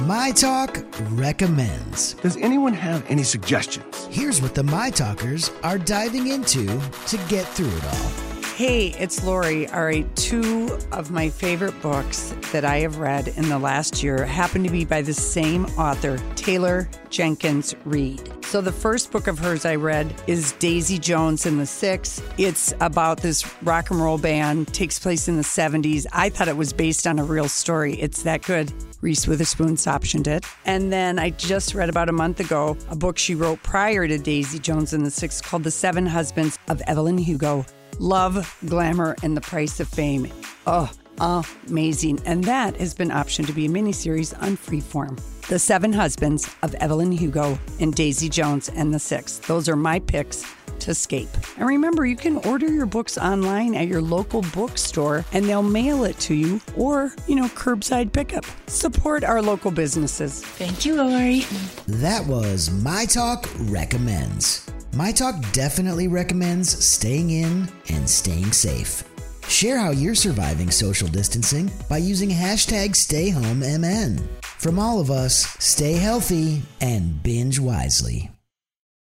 My Talk recommends. Does anyone have any suggestions? Here's what the My Talkers are diving into to get through it all. Hey, it's Lori. All right, two of my favorite books that I have read in the last year happen to be by the same author, Taylor Jenkins Reid. So, the first book of hers I read is Daisy Jones and the Six. It's about this rock and roll band, takes place in the 70s. I thought it was based on a real story. It's that good. Reese Witherspoon's optioned it. And then I just read about a month ago a book she wrote prior to Daisy Jones and the Six called The Seven Husbands of Evelyn Hugo Love, Glamour, and the Price of Fame. Oh, amazing. And that has been optioned to be a miniseries on Freeform. The Seven Husbands of Evelyn Hugo and Daisy Jones and the Six. Those are my picks to escape. And remember, you can order your books online at your local bookstore and they'll mail it to you or, you know, curbside pickup. Support our local businesses. Thank you, Lori. That was My Talk Recommends. My Talk definitely recommends staying in and staying safe. Share how you're surviving social distancing by using hashtag StayHomeMN. From all of us, stay healthy and binge wisely.